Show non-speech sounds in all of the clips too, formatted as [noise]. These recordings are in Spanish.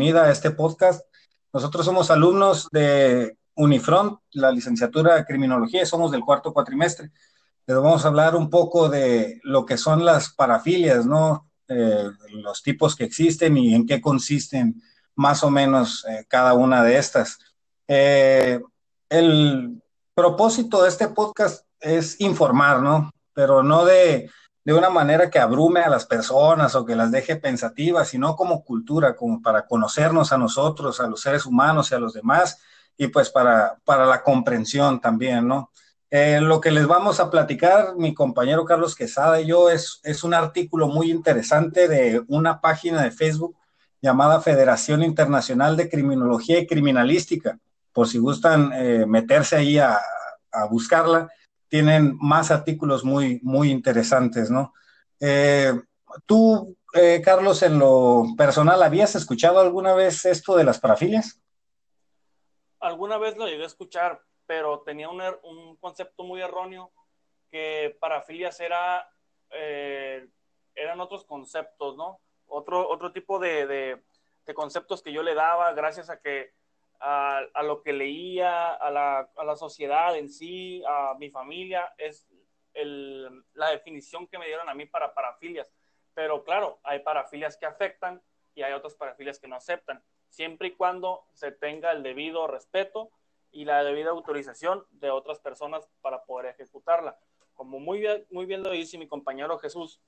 a este podcast. Nosotros somos alumnos de Unifront, la licenciatura de Criminología, somos del cuarto cuatrimestre. Pero vamos a hablar un poco de lo que son las parafilias, ¿no? Eh, los tipos que existen y en qué consisten más o menos eh, cada una de estas. Eh, el propósito de este podcast es informar, ¿no? Pero no de, de una manera que abrume a las personas o que las deje pensativas, sino como cultura, como para conocernos a nosotros, a los seres humanos y a los demás, y pues para, para la comprensión también, ¿no? Eh, lo que les vamos a platicar, mi compañero Carlos Quesada y yo, es, es un artículo muy interesante de una página de Facebook llamada Federación Internacional de Criminología y Criminalística. Por si gustan eh, meterse ahí a, a buscarla, tienen más artículos muy, muy interesantes, ¿no? Eh, tú, eh, Carlos, en lo personal, ¿habías escuchado alguna vez esto de las parafilias? Alguna vez lo llegué a escuchar, pero tenía un, er, un concepto muy erróneo que parafilias era, eh, eran otros conceptos, ¿no? Otro, otro tipo de, de, de conceptos que yo le daba gracias a que a, a lo que leía, a la, a la, sociedad en sí, a mi familia, es el, la definición que me dieron a mí para parafilias. Pero claro, hay parafilias que afectan y hay otras parafilias que no aceptan, siempre y cuando se tenga el debido respeto y la debida autorización de otras personas para poder ejecutarla. Como muy bien, muy bien lo dice mi compañero Jesús,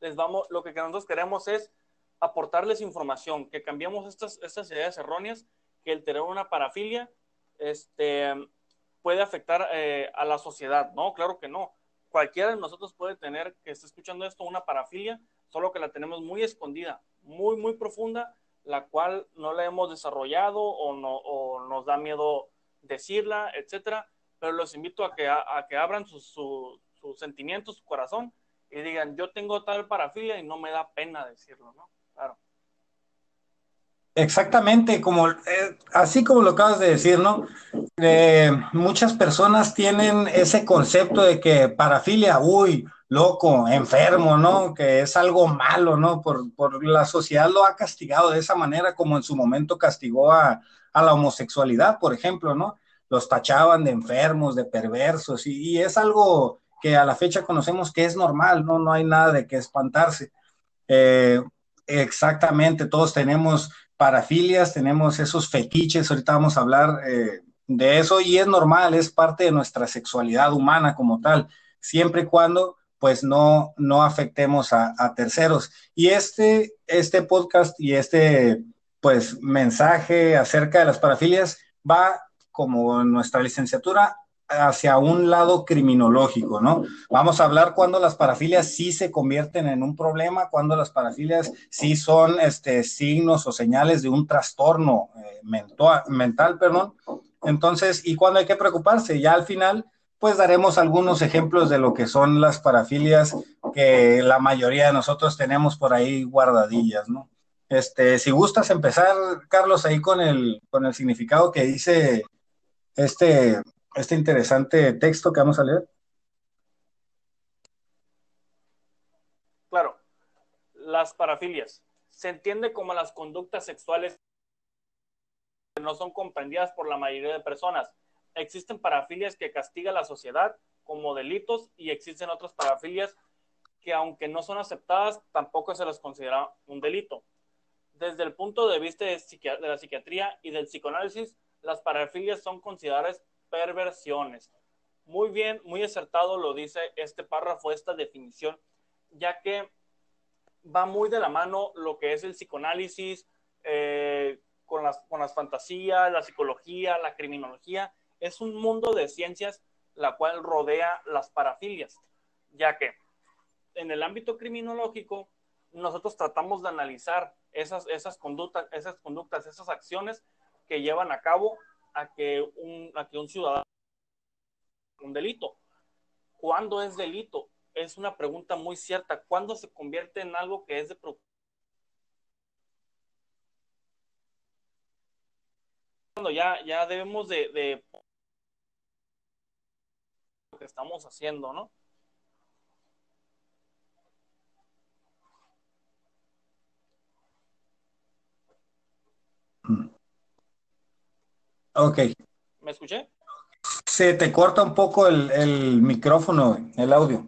les vamos, lo que nosotros queremos es aportarles información, que cambiemos estas, estas ideas erróneas que el tener una parafilia este, puede afectar eh, a la sociedad. No, claro que no. Cualquiera de nosotros puede tener, que esté escuchando esto, una parafilia, solo que la tenemos muy escondida, muy, muy profunda, la cual no la hemos desarrollado o, no, o nos da miedo decirla, etcétera. Pero los invito a que, a, que abran sus su, su sentimientos, su corazón y digan, yo tengo tal parafilia y no me da pena decirlo, ¿no? Exactamente, como eh, así como lo acabas de decir, ¿no? Eh, muchas personas tienen ese concepto de que parafilia, uy, loco, enfermo, ¿no? Que es algo malo, ¿no? Por, por la sociedad lo ha castigado de esa manera, como en su momento castigó a, a la homosexualidad, por ejemplo, ¿no? Los tachaban de enfermos, de perversos, y, es algo que a la fecha conocemos que es normal, ¿no? No hay nada de qué espantarse. Eh, exactamente, todos tenemos parafilias, tenemos esos fetiches, ahorita vamos a hablar eh, de eso y es normal, es parte de nuestra sexualidad humana como tal, siempre y cuando pues no, no afectemos a, terceros. Y este, este podcast y este pues mensaje acerca de las parafilias va como nuestra licenciatura hacia un lado criminológico, ¿no? Vamos a hablar cuando las parafilias sí se convierten en un problema, cuando las parafilias sí son este, signos o señales de un trastorno eh, mental, perdón. Entonces, ¿y cuándo hay que preocuparse? Ya al final, pues daremos algunos ejemplos de lo que son las parafilias que la mayoría de nosotros tenemos por ahí guardadillas, ¿no? Este, si gustas empezar, Carlos, ahí con el, con el significado que dice este, este interesante texto que vamos a leer? Claro, las parafilias. Se entiende como las conductas sexuales que no son comprendidas por la mayoría de personas. Existen parafilias que castiga la sociedad como delitos y existen otras parafilias que aunque no son aceptadas, tampoco se las considera un delito. Desde el punto de vista de, de la psiquiatría y del psicoanálisis, las parafilias son consideradas perversiones. Muy bien, muy acertado lo dice este párrafo, esta definición, ya que va muy de la mano lo que es el psicoanálisis eh, con, las, con las fantasías, la psicología, la criminología. Es un mundo de ciencias la cual rodea las parafilias, ya que en el ámbito criminológico nosotros tratamos de analizar esas, esas, conductas, esas conductas, esas acciones que llevan a cabo a que un, a que un ciudadano un delito. ¿Cuándo es delito? Es una pregunta muy cierta. ¿Cuándo se convierte en algo que es de cuando ya, ya debemos de, de lo que estamos haciendo, ¿no? Ok. ¿Me escuché? Se te corta un poco el, el micrófono, el audio.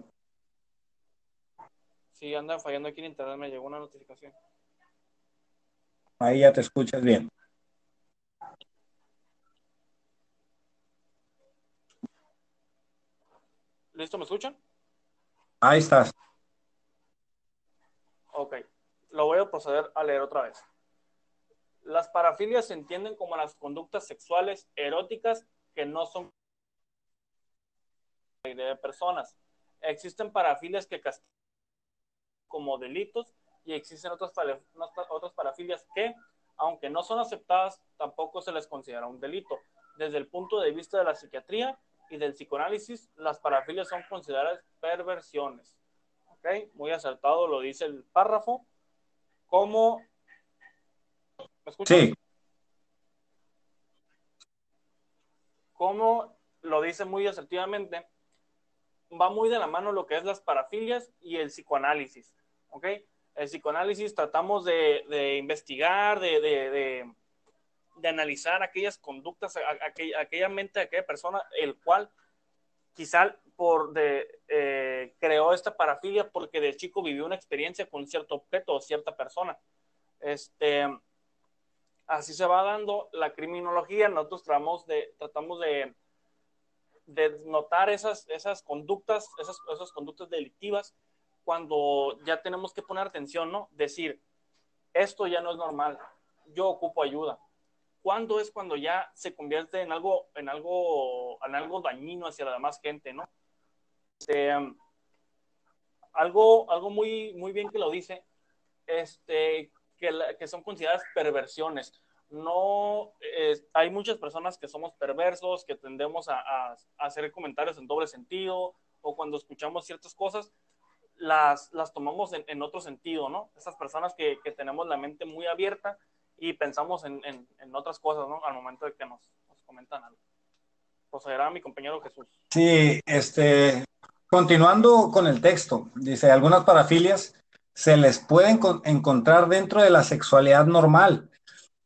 Sí, anda fallando aquí en internet, me llegó una notificación. Ahí ya te escuchas bien. ¿Listo? ¿Me escuchan? Ahí estás. Ok, lo voy a proceder a leer otra vez. Las parafilias se entienden como las conductas sexuales eróticas que no son de personas. Existen parafilias que castigan como delitos y existen otras, otras parafilias que, aunque no son aceptadas, tampoco se les considera un delito. Desde el punto de vista de la psiquiatría y del psicoanálisis, las parafilias son consideradas perversiones. ¿Ok? Muy acertado lo dice el párrafo. ¿Cómo? ¿Me escuchas? Sí. Como lo dice muy asertivamente, va muy de la mano lo que es las parafilias y el psicoanálisis. ¿Ok? El psicoanálisis tratamos de, investigar, de, analizar aquellas conductas, aquella, mente de aquella persona, el cual quizá por de, eh, creó esta parafilia porque de chico vivió una experiencia con cierto objeto o cierta persona. Este, así se va dando la criminología, nosotros tratamos de, notar esas, esas conductas, esas, esas conductas delictivas cuando ya tenemos que poner atención, ¿no? Decir, esto ya no es normal, yo ocupo ayuda. ¿Cuándo es cuando ya se convierte en algo, en algo, en algo dañino hacia la demás gente, ¿no? Este, algo, algo muy, muy bien que lo dice, este, que, son consideradas perversiones. No, hay muchas personas que somos perversos, que tendemos a, hacer comentarios en doble sentido, o cuando escuchamos ciertas cosas, las, las tomamos en, otro sentido, ¿no? Esas personas que, tenemos la mente muy abierta y pensamos en, en, otras cosas, ¿no? Al momento de que nos, comentan algo. Procederá mi compañero Jesús. Sí, este, continuando con el texto, dice, algunas parafilias se les pueden encontrar dentro de la sexualidad normal.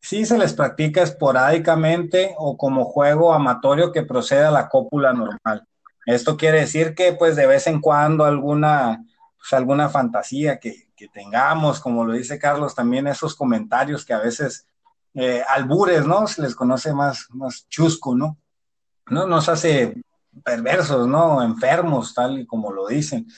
Si se les practica esporádicamente o como juego amatorio que procede a la cópula normal. Esto quiere decir que pues de vez en cuando alguna pues, alguna fantasía que, tengamos, como lo dice Carlos, también esos comentarios que a veces eh, albures, ¿no? Se les conoce más, más chusco, ¿no? ¿no? Nos hace perversos, ¿no? Enfermos, tal y como lo dicen.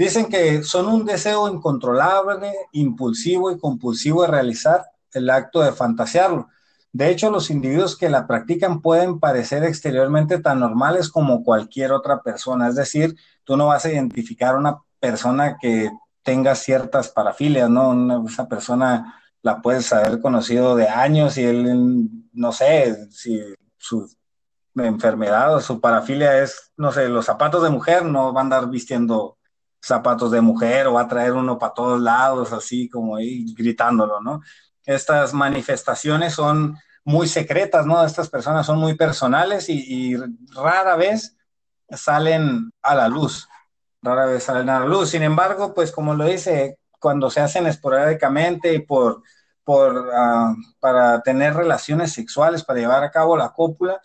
Dicen que son un deseo incontrolable, impulsivo y compulsivo de realizar el acto de fantasearlo. De hecho, los individuos que la practican pueden parecer exteriormente tan normales como cualquier otra persona. Es decir, tú no vas a identificar a una persona que tenga ciertas parafilias, ¿no? esa persona la puedes haber conocido de años y él, no sé, si su enfermedad o su parafilia es, no sé, los zapatos de mujer, no va a andar vistiendo zapatos de mujer o va a traer uno para todos lados, así como ahí gritándolo, ¿no? Estas manifestaciones son muy secretas, ¿no? Estas personas son muy personales y, rara vez salen a la luz rara vez salen a la luz. Sin embargo, pues como lo dice, cuando se hacen esporádicamente y por, por, uh, para tener relaciones sexuales, para llevar a cabo la cópula,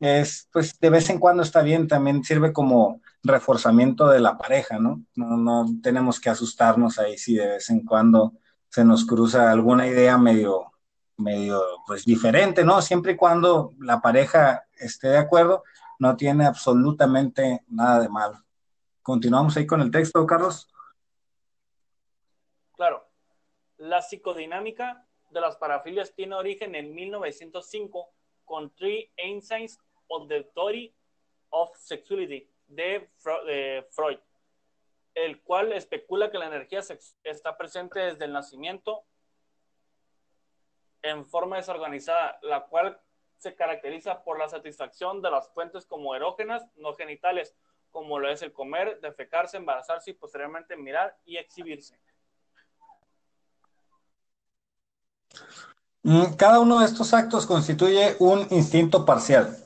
es, pues de vez en cuando está bien, también sirve como reforzamiento de la pareja, ¿no? No, tenemos que asustarnos ahí si de vez en cuando se nos cruza alguna idea medio, medio, pues diferente, ¿no? Siempre y cuando la pareja esté de acuerdo, no tiene absolutamente nada de malo. Continuamos ahí con el texto, Carlos. Claro. La psicodinámica de las parafilias tiene origen en 1905 con Three Einsteins of the Theory of Sexuality de Freud, el cual especula que la energía está presente desde el nacimiento en forma desorganizada, la cual se caracteriza por la satisfacción de las fuentes como erógenas no genitales como lo es el comer, defecarse, embarazarse y posteriormente mirar y exhibirse. Mm, cada uno de estos actos constituye un instinto parcial,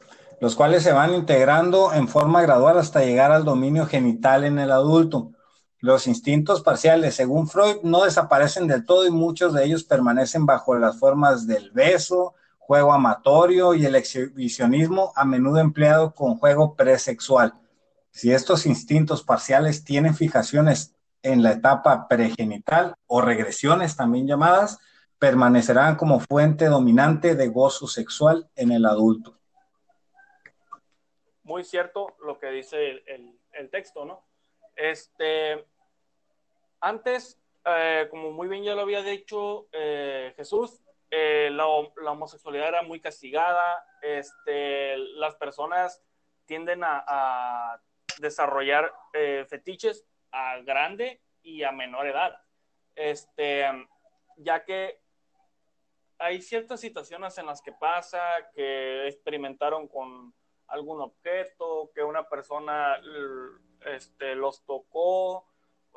los cuales se van integrando en forma gradual hasta llegar al dominio genital en el adulto. Los instintos parciales, según Freud, no desaparecen del todo y muchos de ellos permanecen bajo las formas del beso, juego amatorio y el exhibicionismo a menudo empleado con juego presexual. Si estos instintos parciales tienen fijaciones en la etapa pregenital o regresiones también llamadas, permanecerán como fuente dominante de gozo sexual en el adulto. Muy cierto lo que dice el, texto, ¿no? Este, antes, eh, como muy bien ya lo había dicho eh, Jesús, eh, la, homosexualidad era muy castigada, este, las personas tienden a, desarrollar eh, fetiches a grande y a menor edad, este, ya que hay ciertas situaciones en las que pasa que experimentaron con algún objeto, que una persona este, los tocó,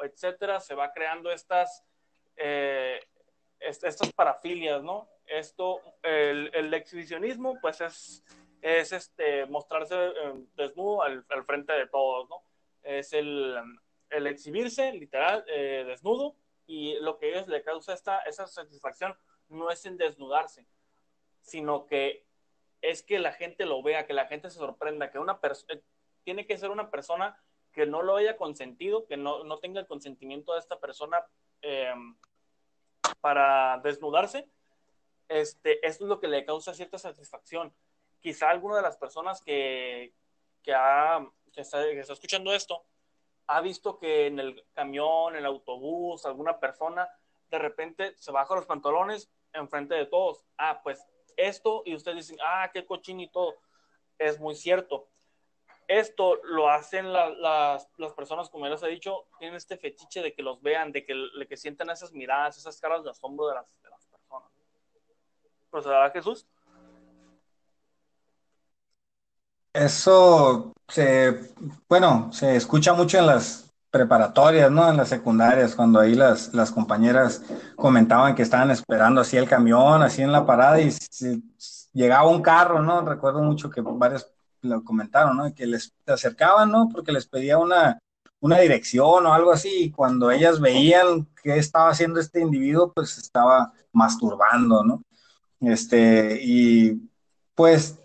etcétera, se va creando estas eh, estas parafilias, ¿no? Esto, el, exhibicionismo, pues es, es este, mostrarse eh, desnudo al, frente de todos, ¿no? Es el, exhibirse, literal, eh, desnudo, y lo que es, le causa esta, esa satisfacción no es en desnudarse, sino que es que la gente lo vea, que la gente se sorprenda, que una persona, eh, tiene que ser una persona que no lo haya consentido, que no, no tenga el consentimiento de esta persona eh, para desnudarse, este, esto es lo que le causa cierta satisfacción. Quizá alguna de las personas que, que, ha, que, está, escuchando esto ha visto que en el camión, en el autobús, alguna persona de repente se baja los pantalones enfrente de todos. Ah, pues esto, y ustedes dicen, ah, qué cochín y todo. Es muy cierto esto lo hacen las, personas, como ya les he dicho, tienen este fetiche de que los vean, de que, de que sientan esas miradas, esas caras de asombro de las, personas. ¿Procederá Jesús? Eso se, bueno, se escucha mucho en las preparatorias, ¿no? En las secundarias, cuando ahí las, las compañeras comentaban que estaban esperando así el camión, así en la parada y llegaba un carro, ¿no? Recuerdo mucho que varias lo comentaron, ¿no? Que les acercaban, ¿no? Porque les pedía una, una dirección o algo así, y cuando ellas veían qué estaba haciendo este individuo, pues estaba masturbando, ¿no? Este, y pues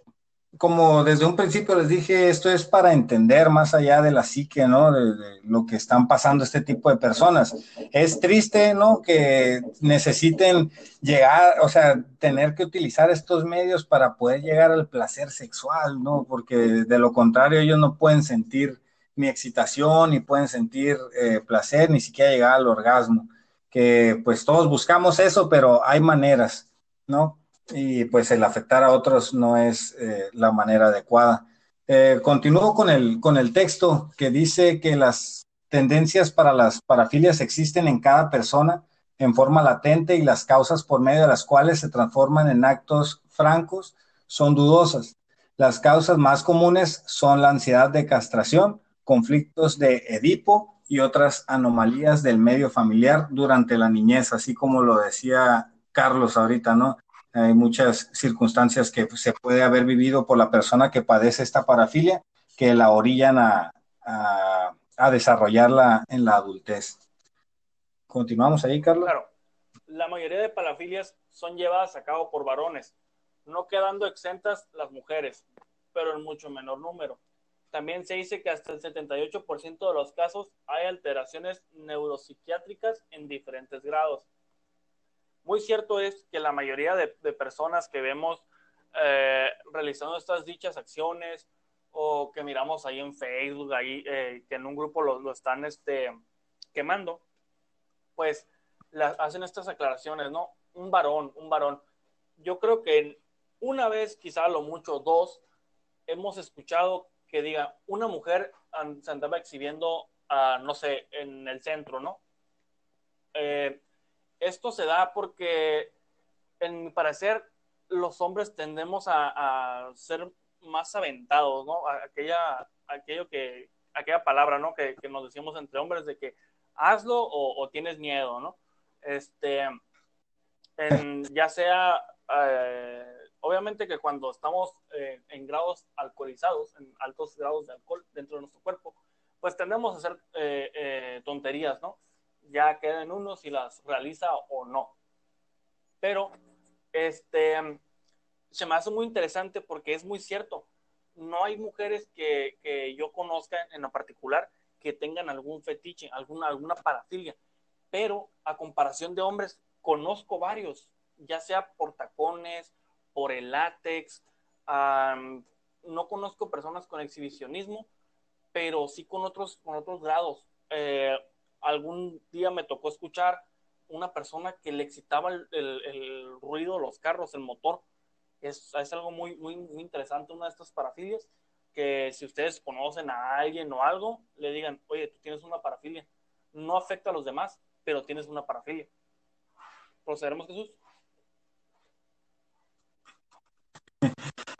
como desde un principio les dije, esto es para entender más allá de la psique, ¿no? De, lo que están pasando este tipo de personas. Es triste, ¿no? Que necesiten llegar, o sea, tener que utilizar estos medios para poder llegar al placer sexual, ¿no? Porque de lo contrario ellos no pueden sentir ni excitación, ni pueden sentir eh, placer, ni siquiera llegar al orgasmo. Que pues todos buscamos eso, pero hay maneras, ¿no? Y pues el afectar a otros no es eh, la manera adecuada. Eh, continúo con el, con el texto que dice que las tendencias para las parafilias existen en cada persona en forma latente y las causas por medio de las cuales se transforman en actos francos son dudosas. Las causas más comunes son la ansiedad de castración, conflictos de Edipo y otras anomalías del medio familiar durante la niñez, así como lo decía Carlos ahorita, ¿no? Hay muchas circunstancias que se puede haber vivido por la persona que padece esta parafilia que la orillan a, a, desarrollarla en la adultez. Continuamos ahí, Carlos. Claro. La mayoría de parafilias son llevadas a cabo por varones, no quedando exentas las mujeres, pero en mucho menor número. También se dice que hasta el 78% de los casos hay alteraciones neuropsiquiátricas en diferentes grados muy cierto es que la mayoría de, personas que vemos eh, realizando estas dichas acciones o que miramos ahí en Facebook, ahí eh, que en un grupo lo, están este, quemando, pues hacen estas aclaraciones, ¿no? Un varón, un varón. Yo creo que una vez, quizá lo mucho, dos, hemos escuchado que diga, una mujer se andaba exhibiendo, no sé, en el centro, ¿no? Eh, esto se da porque, en mi parecer, los hombres tendemos a, ser más aventados, ¿no? Aquella, aquello que, aquella palabra, ¿no? Que, nos decimos entre hombres de que hazlo o, tienes miedo, ¿no? Este, [laughs] ya sea, eh, obviamente que cuando estamos eh, en grados alcoholizados, en altos grados de alcohol dentro de nuestro cuerpo, pues tendemos a hacer eh, tonterías, ¿no? Ya queda en uno si las realiza o no. Pero, este, se me hace muy interesante porque es muy cierto. No hay mujeres que, que yo conozca en lo particular que tengan algún fetiche, alguna, alguna parafilia, pero a comparación de hombres, conozco varios, ya sea por tacones, por el látex, no conozco personas con exhibicionismo, pero sí con otros, con otros grados. Eh, algún día me tocó escuchar una persona que le excitaba el, el, ruido de los carros, el motor. Es, es algo muy, muy, interesante, una de estas parafilias, que si ustedes conocen a alguien o algo, le digan, oye, tú tienes una parafilia. No afecta a los demás, pero tienes una parafilia. ¿Procederemos, Jesús?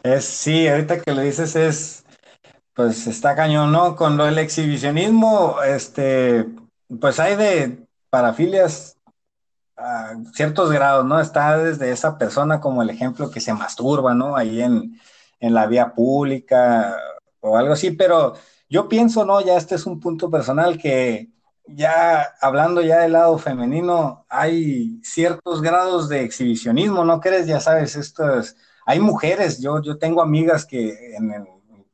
Es, sí, ahorita que lo dices es, pues está cañón, ¿no? Con lo del exhibicionismo, este, pues hay de parafilias a ciertos grados, ¿no? Está desde esa persona como el ejemplo que se masturba, ¿no? Ahí en, en la vía pública o algo así, pero yo pienso, ¿no? Ya este es un punto personal que ya hablando ya del lado femenino, hay ciertos grados de exhibicionismo, ¿no crees? Ya sabes, esto es, hay mujeres, yo, yo tengo amigas que en,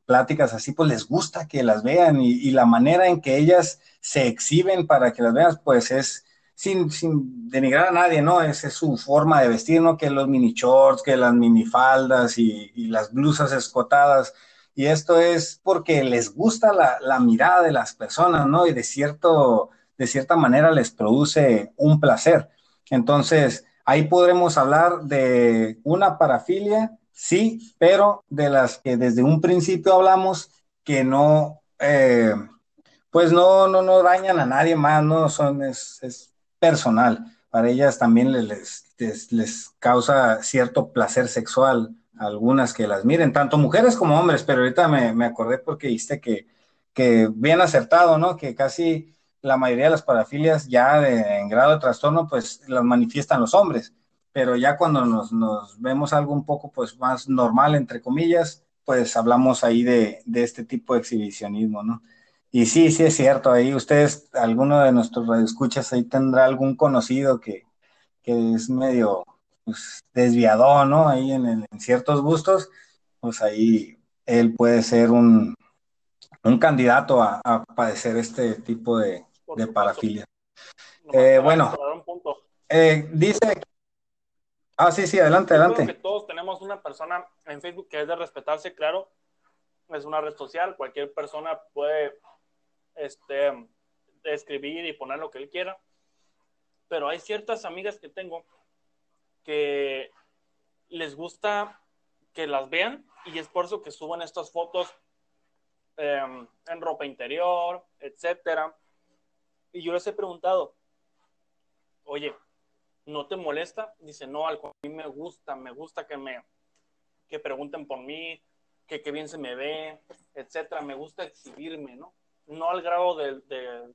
pláticas así, pues les gusta que las vean y, la manera en que ellas se exhiben para que las veas, pues es sin, sin denigrar a nadie, ¿no? Esa es su forma de vestir, ¿no? Que los mini shorts, que las minifaldas y, y las blusas escotadas. Y esto es porque les gusta la, la, mirada de las personas, ¿no? Y de, cierto, de cierta manera les produce un placer. Entonces, ahí podremos hablar de una parafilia sí, pero de las que desde un principio hablamos que no, eh, pues no, no, no dañan a nadie más, no son, es, personal. Para ellas también les, les, les, causa cierto placer sexual algunas que las miren, tanto mujeres como hombres, pero ahorita me, me acordé porque viste que, que bien acertado, ¿no? Que casi la mayoría de las parafilias ya de, en grado de trastorno, pues las manifiestan los hombres pero ya cuando nos, nos, vemos algo un poco pues más normal, entre comillas, pues hablamos ahí de, de, este tipo de exhibicionismo, ¿no? Y sí, sí es cierto, ahí ustedes, alguno de nuestros radioescuchas ahí tendrá algún conocido que, que es medio pues, desviado, ¿no? Ahí en, en, ciertos gustos, pues ahí él puede ser un, un candidato a, a, padecer este tipo de, de parafilia. Eh, bueno, eh, dice Ah, sí, sí, adelante, adelante. que todos tenemos una persona en Facebook que es de respetarse, claro. Es una red social, cualquier persona puede este, escribir y poner lo que él quiera. Pero hay ciertas amigas que tengo que les gusta que las vean y es por eso que suben estas fotos em, en ropa interior, etcétera. Y yo les he preguntado, oye, ¿no te molesta? Dice, no, algo, a mí me gusta, me gusta que me que pregunten por mí, que qué bien se me ve, etcétera. Me gusta exhibirme, ¿no? No al grado de,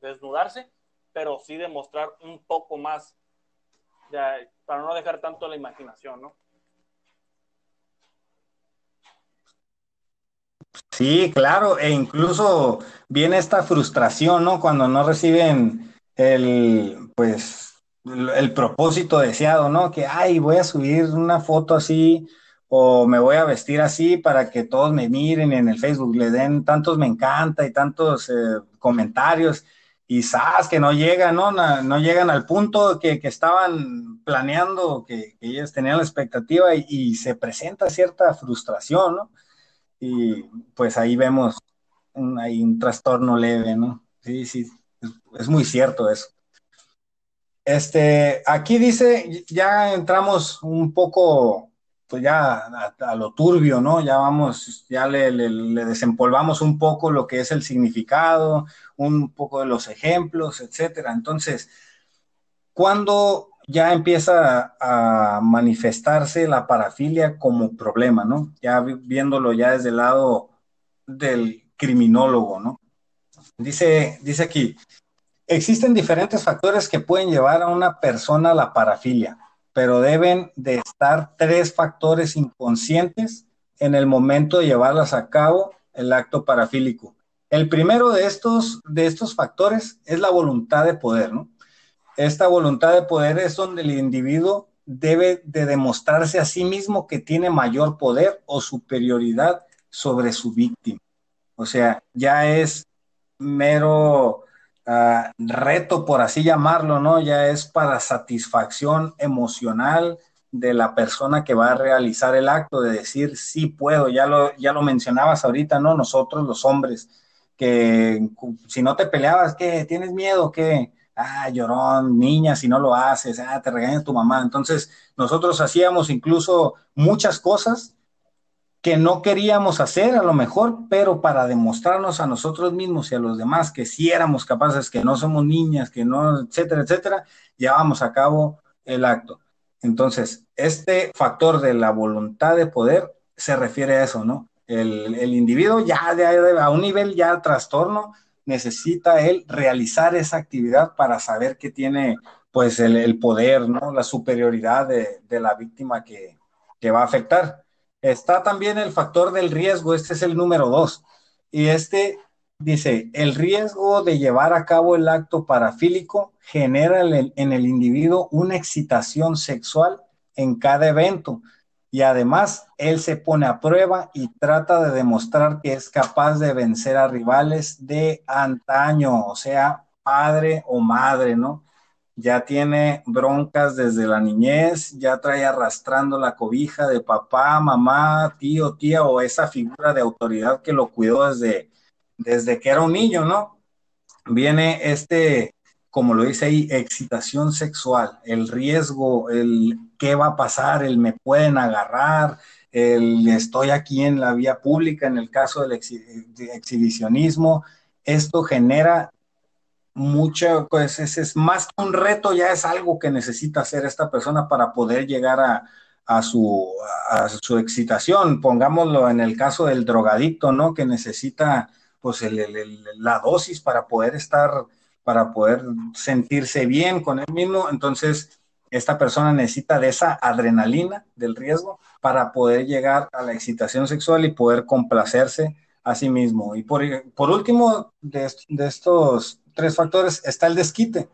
desnudarse, pero sí demostrar un poco más, para no dejar tanto la imaginación, ¿no? Sí, claro, e incluso viene esta frustración, ¿no? Cuando no reciben el, pues, el propósito deseado, ¿no? Que, ay, voy a subir una foto así o me voy a vestir así para que todos me miren en el Facebook, le den tantos me encanta y tantos eh, comentarios y sabes que no llegan, ¿no? No, llegan al punto que, que estaban planeando, que, ellos tenían la expectativa y, se presenta cierta frustración, ¿no? Y pues ahí vemos un, hay un trastorno leve, ¿no? Sí, sí, es muy cierto eso. Este, aquí dice, ya entramos un poco, pues ya a, lo turbio, ¿no? Ya vamos, ya le, desempolvamos un poco lo que es el significado, un poco de los ejemplos, etcétera. Entonces, ¿cuándo ya empieza a manifestarse la parafilia como problema, ¿no? Ya viéndolo ya desde el lado del criminólogo, ¿no? Dice, dice aquí, Existen diferentes factores que pueden llevar a una persona a la parafilia, pero deben de estar tres factores inconscientes en el momento de llevarlas a cabo el acto parafílico. El primero de estos, de estos factores es la voluntad de poder, ¿no? Esta voluntad de poder es donde el individuo debe de demostrarse a sí mismo que tiene mayor poder o superioridad sobre su víctima. O sea, ya es mero ah, reto, por así llamarlo, ¿no? Ya es para satisfacción emocional de la persona que va a realizar el acto, de decir, sí puedo, ya lo, ya lo mencionabas ahorita, ¿no? Nosotros los hombres, que si no te peleabas, ¿qué? ¿Tienes miedo? ¿Qué? Ah, llorón, niña, si no lo haces, ah, te regaña tu mamá. Entonces, nosotros hacíamos incluso muchas cosas que no queríamos hacer a lo mejor, pero para demostrarnos a nosotros mismos y a los demás que sí éramos capaces, que no somos niñas, que no, etcétera, etcétera, llevábamos a cabo el acto. Entonces, este factor de la voluntad de poder se refiere a eso, ¿no? El, individuo ya de, a un nivel ya trastorno necesita él realizar esa actividad para saber que tiene pues el, poder, ¿no? La superioridad de, la víctima que, que va a afectar. Está también el factor del riesgo, este es el número dos. Y este dice, el riesgo de llevar a cabo el acto parafílico genera en el individuo una excitación sexual en cada evento y además él se pone a prueba y trata de demostrar que es capaz de vencer a rivales de antaño, o sea, padre o madre, ¿no? Ya tiene broncas desde la niñez, ya trae arrastrando la cobija de papá, mamá, tío, tía o esa figura de autoridad que lo cuidó desde, desde que era un niño, ¿no? Viene este, como lo dice ahí, excitación sexual, el riesgo, el qué va a pasar, el me pueden agarrar, el estoy aquí en la vía pública, en el caso del exhibicionismo, esto genera mucho, pues es, más que un reto, ya es algo que necesita hacer esta persona para poder llegar a, su, a su excitación. Pongámoslo en el caso del drogadicto, ¿no? Que necesita pues la dosis para poder estar, para poder sentirse bien con él mismo. Entonces, esta persona necesita de esa adrenalina del riesgo para poder llegar a la excitación sexual y poder complacerse a sí mismo. Y por, por último, de, de estos tres factores está el desquite.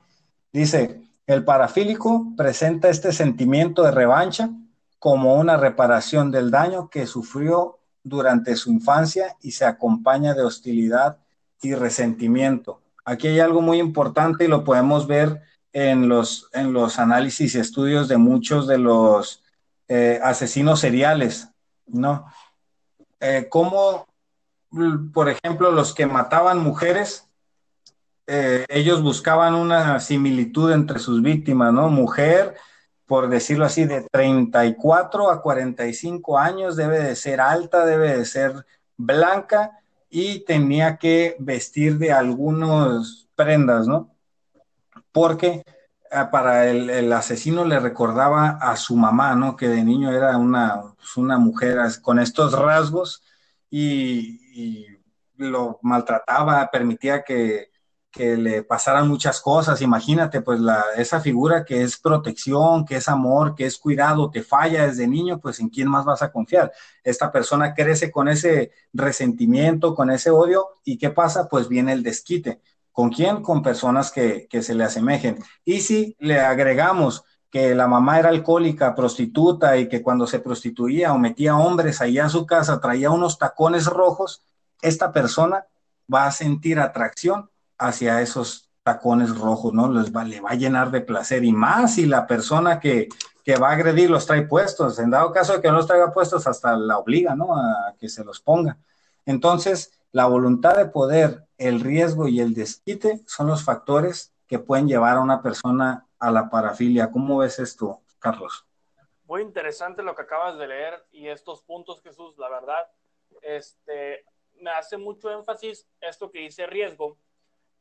Dice, el parafílico presenta este sentimiento de revancha como una reparación del daño que sufrió durante su infancia y se acompaña de hostilidad y resentimiento. Aquí hay algo muy importante y lo podemos ver en los, en los análisis y estudios de muchos de los eh, asesinos seriales, ¿no? Eh, como, por ejemplo, los que mataban mujeres, eh, ellos buscaban una similitud entre sus víctimas, ¿no? Mujer, por decirlo así, de 34 a 45 años, debe de ser alta, debe de ser blanca y tenía que vestir de algunas prendas, ¿no? Porque ah, para el, asesino le recordaba a su mamá, ¿no? Que de niño era una, pues, una mujer con estos rasgos y lo maltrataba, permitía que que le pasaran muchas cosas. Imagínate, pues la, esa figura que es protección, que es amor, que es cuidado, te falla desde niño, pues en quién más vas a confiar. Esta persona crece con ese resentimiento, con ese odio, y ¿qué pasa? Pues viene el desquite. ¿Con quién? Con personas que, que se le asemejen. Y si le agregamos que la mamá era alcohólica, prostituta, y que cuando se prostituía o metía hombres allá en su casa traía unos tacones rojos, esta persona va a sentir atracción hacia esos tacones rojos, ¿no? Les va, le va a llenar de placer y más si la persona que, que va a agredir los trae puestos. En dado caso de que no los traiga puestos, hasta la obliga, ¿no? A que se los ponga. Entonces, la voluntad de poder, el riesgo y el desquite son los factores que pueden llevar a una persona a la parafilia. ¿Cómo ves esto, Carlos? Muy interesante lo que acabas de leer y estos puntos, Jesús, la verdad, este, me hace mucho énfasis esto que dice riesgo,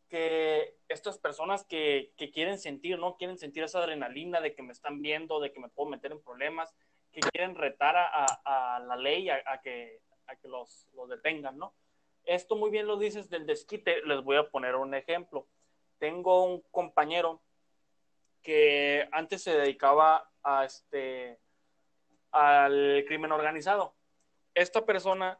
que estas personas que, que, quieren sentir, ¿no? Quieren sentir esa adrenalina de que me están viendo, de que me puedo meter en problemas, que quieren retar a, a, la ley a, que, a que los, los detengan, ¿no? Esto muy bien lo dices del desquite, les voy a poner un ejemplo. Tengo un compañero que antes se dedicaba a este al crimen organizado. Esta persona,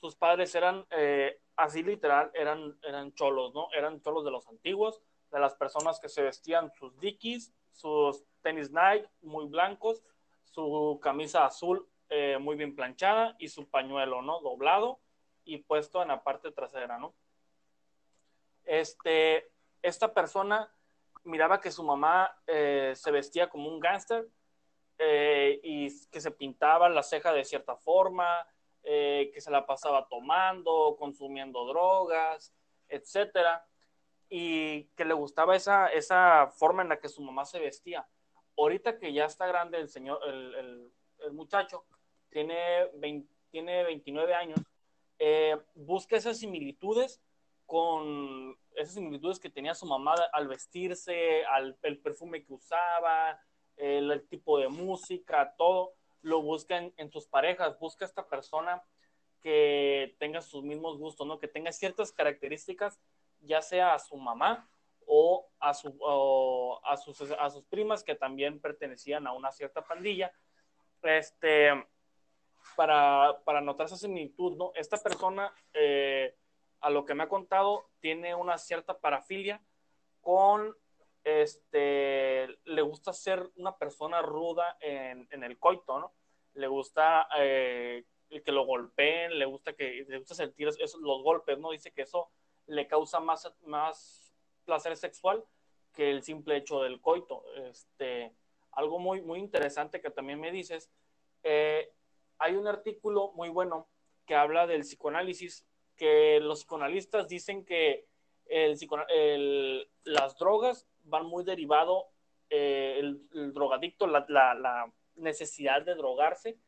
sus padres eran eh, así literal, eran, eran cholos, ¿no? Eran cholos de los antiguos, de las personas que se vestían sus dickies, sus tenis Nike muy blancos, su camisa azul eh, muy bien planchada y su pañuelo, ¿no? Doblado y puesto en la parte trasera, ¿no? Este, esta persona miraba que su mamá eh, se vestía como un gángster eh, y que se pintaba la ceja de cierta forma, que se la pasaba tomando, consumiendo drogas, etcétera, y que le gustaba esa, esa forma en la que su mamá se vestía. Ahorita que ya está grande el señor, el, el, muchacho, tiene, tiene 29 años, eh, busca esas similitudes con esas similitudes que tenía su mamá al vestirse, al el perfume que usaba, el, tipo de música, todo, lo busca en, en, sus parejas, busca esta persona que tenga sus mismos gustos, ¿no? Que tenga ciertas características, ya sea a su mamá o a, su, a, sus, a sus primas que también pertenecían a una cierta pandilla. Este, para, para notar esa similitud, ¿no? Esta persona, eh, a lo que me ha contado, tiene una cierta parafilia con, este, le gusta ser una persona ruda en, en el coito, ¿no? Le gusta eh, que lo golpeen, le gusta que, le gusta sentir esos, los golpes, ¿no? Dice que eso le causa más, más placer sexual que el simple hecho del coito. Este, algo muy, muy interesante que también me dices, eh, hay un artículo muy bueno que habla del psicoanálisis, que los psicoanalistas dicen que el, las drogas van muy derivado, eh, el, drogadicto, la, la, necesidad de drogarse,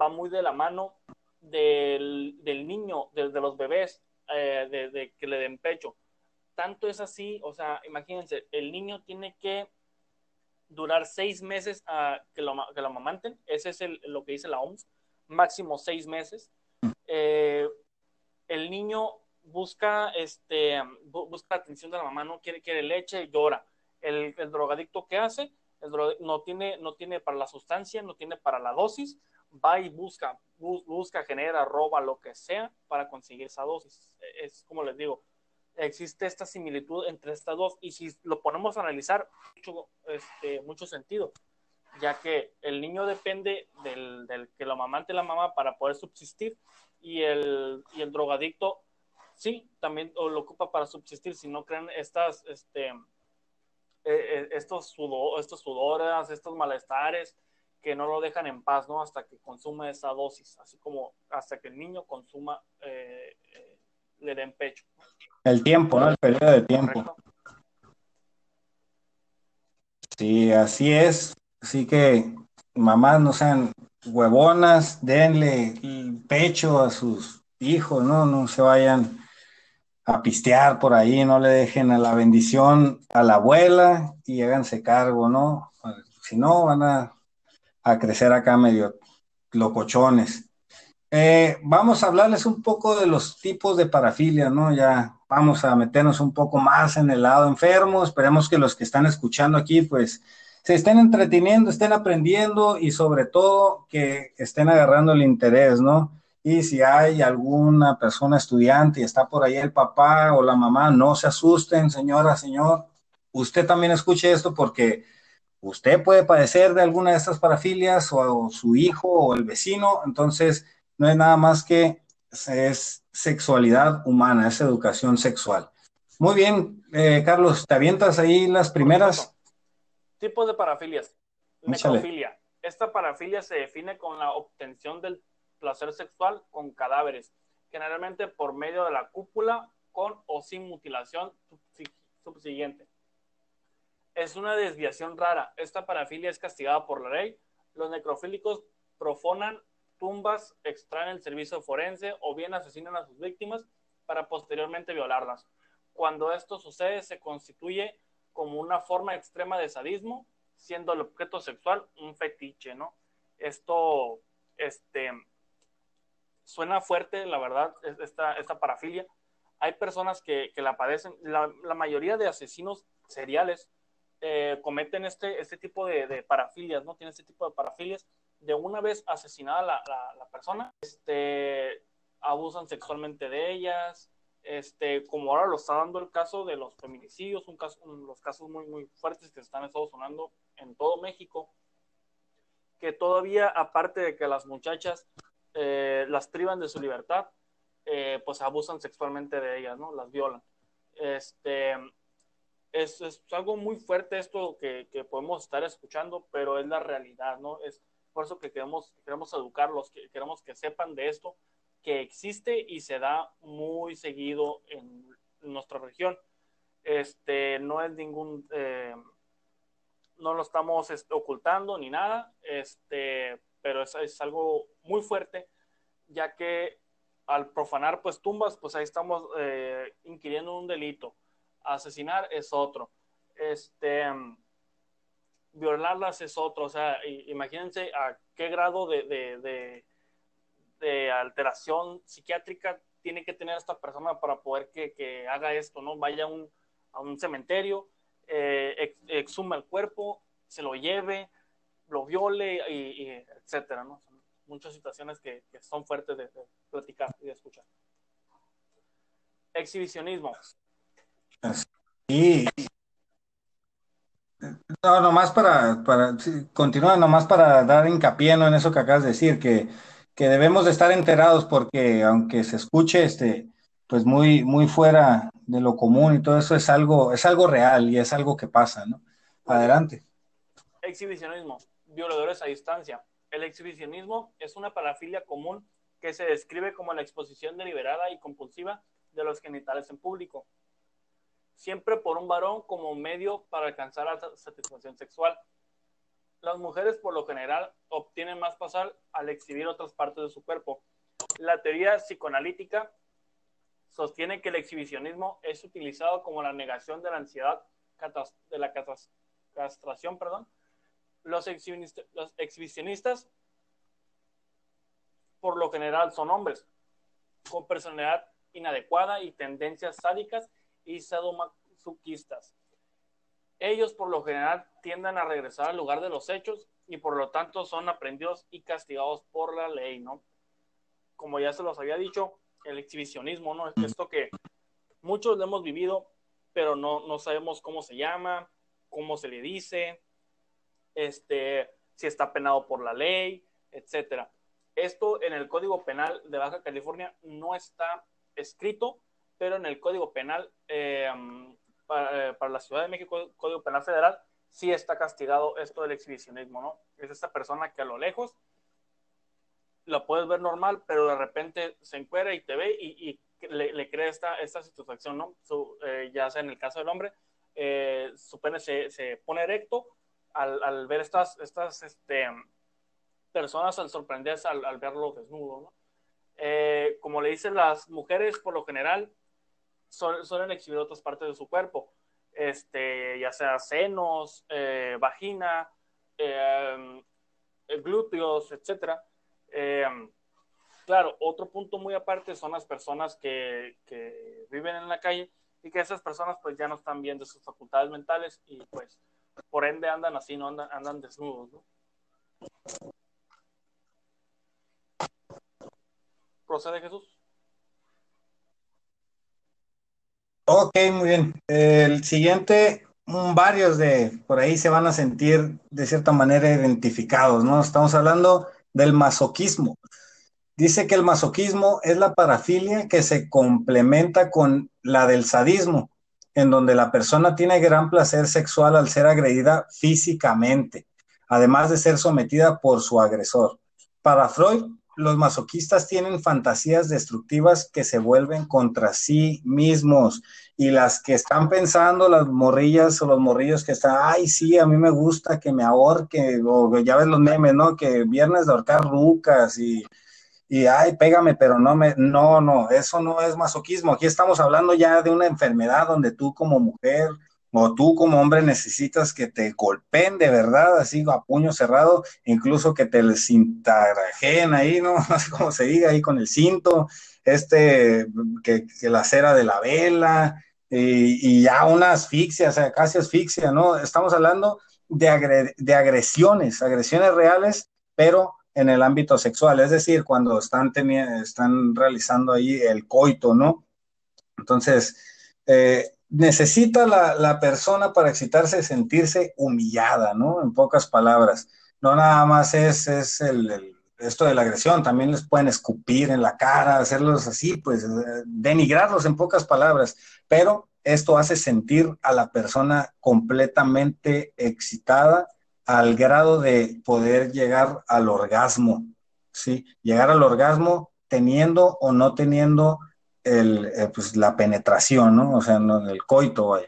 va muy de la mano del, del niño, de, los bebés, eh, de, que le den pecho. Tanto es así, o sea, imagínense, el niño tiene que durar seis meses a que lo, que lo amamanten, ese es el, lo que dice la OMS, máximo seis meses. Eh, el niño busca, este, busca atención de la mamá, no quiere, quiere leche, llora. El, drogadicto, ¿qué hace? El no, tiene, no tiene para la sustancia, no tiene para la dosis, va y busca, busca, genera, roba, lo que sea para conseguir esa dosis. Es como les digo, existe esta similitud entre estas dos y si lo ponemos a analizar, mucho, este, mucho sentido ya que el niño depende del, del que lo amamante la mamá para poder subsistir y el, y el drogadicto sí, también lo ocupa para subsistir, si no creen estas, este, eh, eh, estos, sudo, estos sudores, estos malestares que no lo dejan en paz, ¿no? Hasta que consume esa dosis, así como hasta que el niño consuma, eh, le den pecho. El tiempo, ¿no? El periodo de tiempo. Sí, así es. Así que mamás no sean huevonas, denle pecho a sus hijos, ¿no? No se vayan a pistear por ahí, no le dejen a la bendición a la abuela y háganse cargo, ¿no? Si no, van a, crecer acá medio locochones. Eh, vamos a hablarles un poco de los tipos de parafilia, ¿no? Ya vamos a meternos un poco más en el lado enfermo. Esperemos que los que están escuchando aquí, pues, se estén entreteniendo, estén aprendiendo y sobre todo que estén agarrando el interés, ¿no? Y si hay alguna persona estudiante y está por ahí el papá o la mamá, no se asusten, señora, señor. Usted también escuche esto porque usted puede padecer de alguna de estas parafilias o, su hijo o el vecino, entonces no es nada más que es sexualidad humana, es educación sexual. Muy bien, eh, Carlos, ¿te avientas ahí las primeras? Tipos de parafilias. Necrofilia. Esta parafilia se define con la obtención del placer sexual con cadáveres, generalmente por medio de la cúpula, con o sin mutilación subsiguiente. Es una desviación rara. Esta parafilia es castigada por la ley. Los necrofílicos profanan tumbas, extraen el servicio forense o bien asesinan a sus víctimas para posteriormente violarlas. Cuando esto sucede, se constituye como una forma extrema de sadismo, siendo el objeto sexual un fetiche, ¿no? Esto, este, suena fuerte, la verdad, esta, esta parafilia. Hay personas que, que la padecen, la, la, mayoría de asesinos seriales eh, cometen este, este tipo de, de, parafilias, ¿no? Tienen este tipo de parafilias. De una vez asesinada la, la, persona, este, abusan sexualmente de ellas, este, como ahora lo está dando el caso de los feminicidios, un caso, los casos muy, muy fuertes que están estado sonando en todo México, que todavía, aparte de que las muchachas eh, las privan de su libertad, eh, pues abusan sexualmente de ellas, ¿no? Las violan. Este, es, algo muy fuerte esto que, que, podemos estar escuchando, pero es la realidad, ¿no? Es por eso que queremos, queremos educarlos, que queremos que sepan de esto, que existe y se da muy seguido en nuestra región. Este, no es ningún, eh, no lo estamos este, ocultando ni nada, este, pero es, es, algo muy fuerte, ya que al profanar pues tumbas, pues ahí estamos eh, inquiriendo un delito. Asesinar es otro. Este, violarlas es otro. O sea, imagínense a qué grado de, de de alteración psiquiátrica tiene que tener esta persona para poder que, que haga esto, ¿no? Vaya a un, a un cementerio, eh, ex, exuma el cuerpo, se lo lleve, lo viole, y, y etcétera, ¿no? Son muchas situaciones que, que son fuertes de, de, platicar y de escuchar. Exhibicionismo. Sí. No, nomás para, para sí, continúa, nomás para dar hincapié ¿no? en eso que acabas de decir, que que debemos de estar enterados porque aunque se escuche este pues muy muy fuera de lo común y todo eso es algo es algo real y es algo que pasa, ¿no? Adelante. Exhibicionismo, violadores a distancia. El exhibicionismo es una parafilia común que se describe como la exposición deliberada y compulsiva de los genitales en público, siempre por un varón como medio para alcanzar la satisfacción sexual las mujeres por lo general obtienen más placer al exhibir otras partes de su cuerpo. La teoría psicoanalítica sostiene que el exhibicionismo es utilizado como la negación de la ansiedad, de la castración, perdón. Los, exhibicionistas, los exhibicionistas por lo general son hombres con personalidad inadecuada y tendencias sádicas y sadomasoquistas ellos por lo general tienden a regresar al lugar de los hechos y por lo tanto son aprendidos y castigados por la ley, ¿no? Como ya se los había dicho, el exhibicionismo, ¿no? Es esto que muchos lo hemos vivido, pero no, no sabemos cómo se llama, cómo se le dice, este, si está penado por la ley, etcétera. Esto en el Código Penal de Baja California no está escrito, pero en el Código Penal eh, para, eh, para, la Ciudad de México, Código Penal Federal, sí está castigado esto del exhibicionismo, ¿no? Es esta persona que a lo lejos la puedes ver normal, pero de repente se encuera y te ve y, y le, le, crea esta, esta satisfacción, ¿no? Su, eh, ya sea en el caso del hombre, eh, su pene se, se pone erecto al, ver estas, estas este, personas, al sorprenderse al, verlo desnudo, ¿no? Eh, como le dicen las mujeres, por lo general, suelen exhibir otras partes de su cuerpo, este, ya sea senos, eh, vagina, eh, glúteos, etc. Claro, otro punto muy aparte son las personas que, viven en la calle y que esas personas pues ya no están bien de sus facultades mentales y pues por ende andan así, no andan, andan desnudos. ¿no? ¿Procede Jesús? Ok, muy bien. El siguiente, varios de por ahí se van a sentir de cierta manera identificados, ¿no? Estamos hablando del masoquismo. Dice que el masoquismo es la parafilia que se complementa con la del sadismo, en donde la persona tiene gran placer sexual al ser agredida físicamente, además de ser sometida por su agresor. Para Freud, los masoquistas tienen fantasías destructivas que se vuelven contra sí mismos y las que están pensando, las morrillas o los morrillos que están, ay, sí, a mí me gusta que me ahorque, o ya ves los memes, ¿no? Que viernes de ahorcar rucas y, y, ay, pégame, pero no me, no, no, eso no es masoquismo. Aquí estamos hablando ya de una enfermedad donde tú como mujer o tú como hombre necesitas que te golpeen de verdad, así a puño cerrado, incluso que te el cintarajeen ahí, ¿no? [laughs] No sé cómo se diga ahí con el cinto, este, que, la cera de la vela, y, ya una asfixia, o sea, casi asfixia, ¿no? Estamos hablando de agresiones, agresiones reales, pero en el ámbito sexual, es decir, cuando están, están realizando ahí el coito, ¿no? Entonces, eh, necesita la, la, persona para excitarse sentirse humillada, ¿no? En pocas palabras. No nada más es, es el, el, esto de la agresión, también les pueden escupir en la cara, hacerlos así, pues denigrarlos en pocas palabras, pero esto hace sentir a la persona completamente excitada al grado de poder llegar al orgasmo, ¿sí? Llegar al orgasmo teniendo o no teniendo eh, pues, la penetración, ¿no? O sea, no, el coito,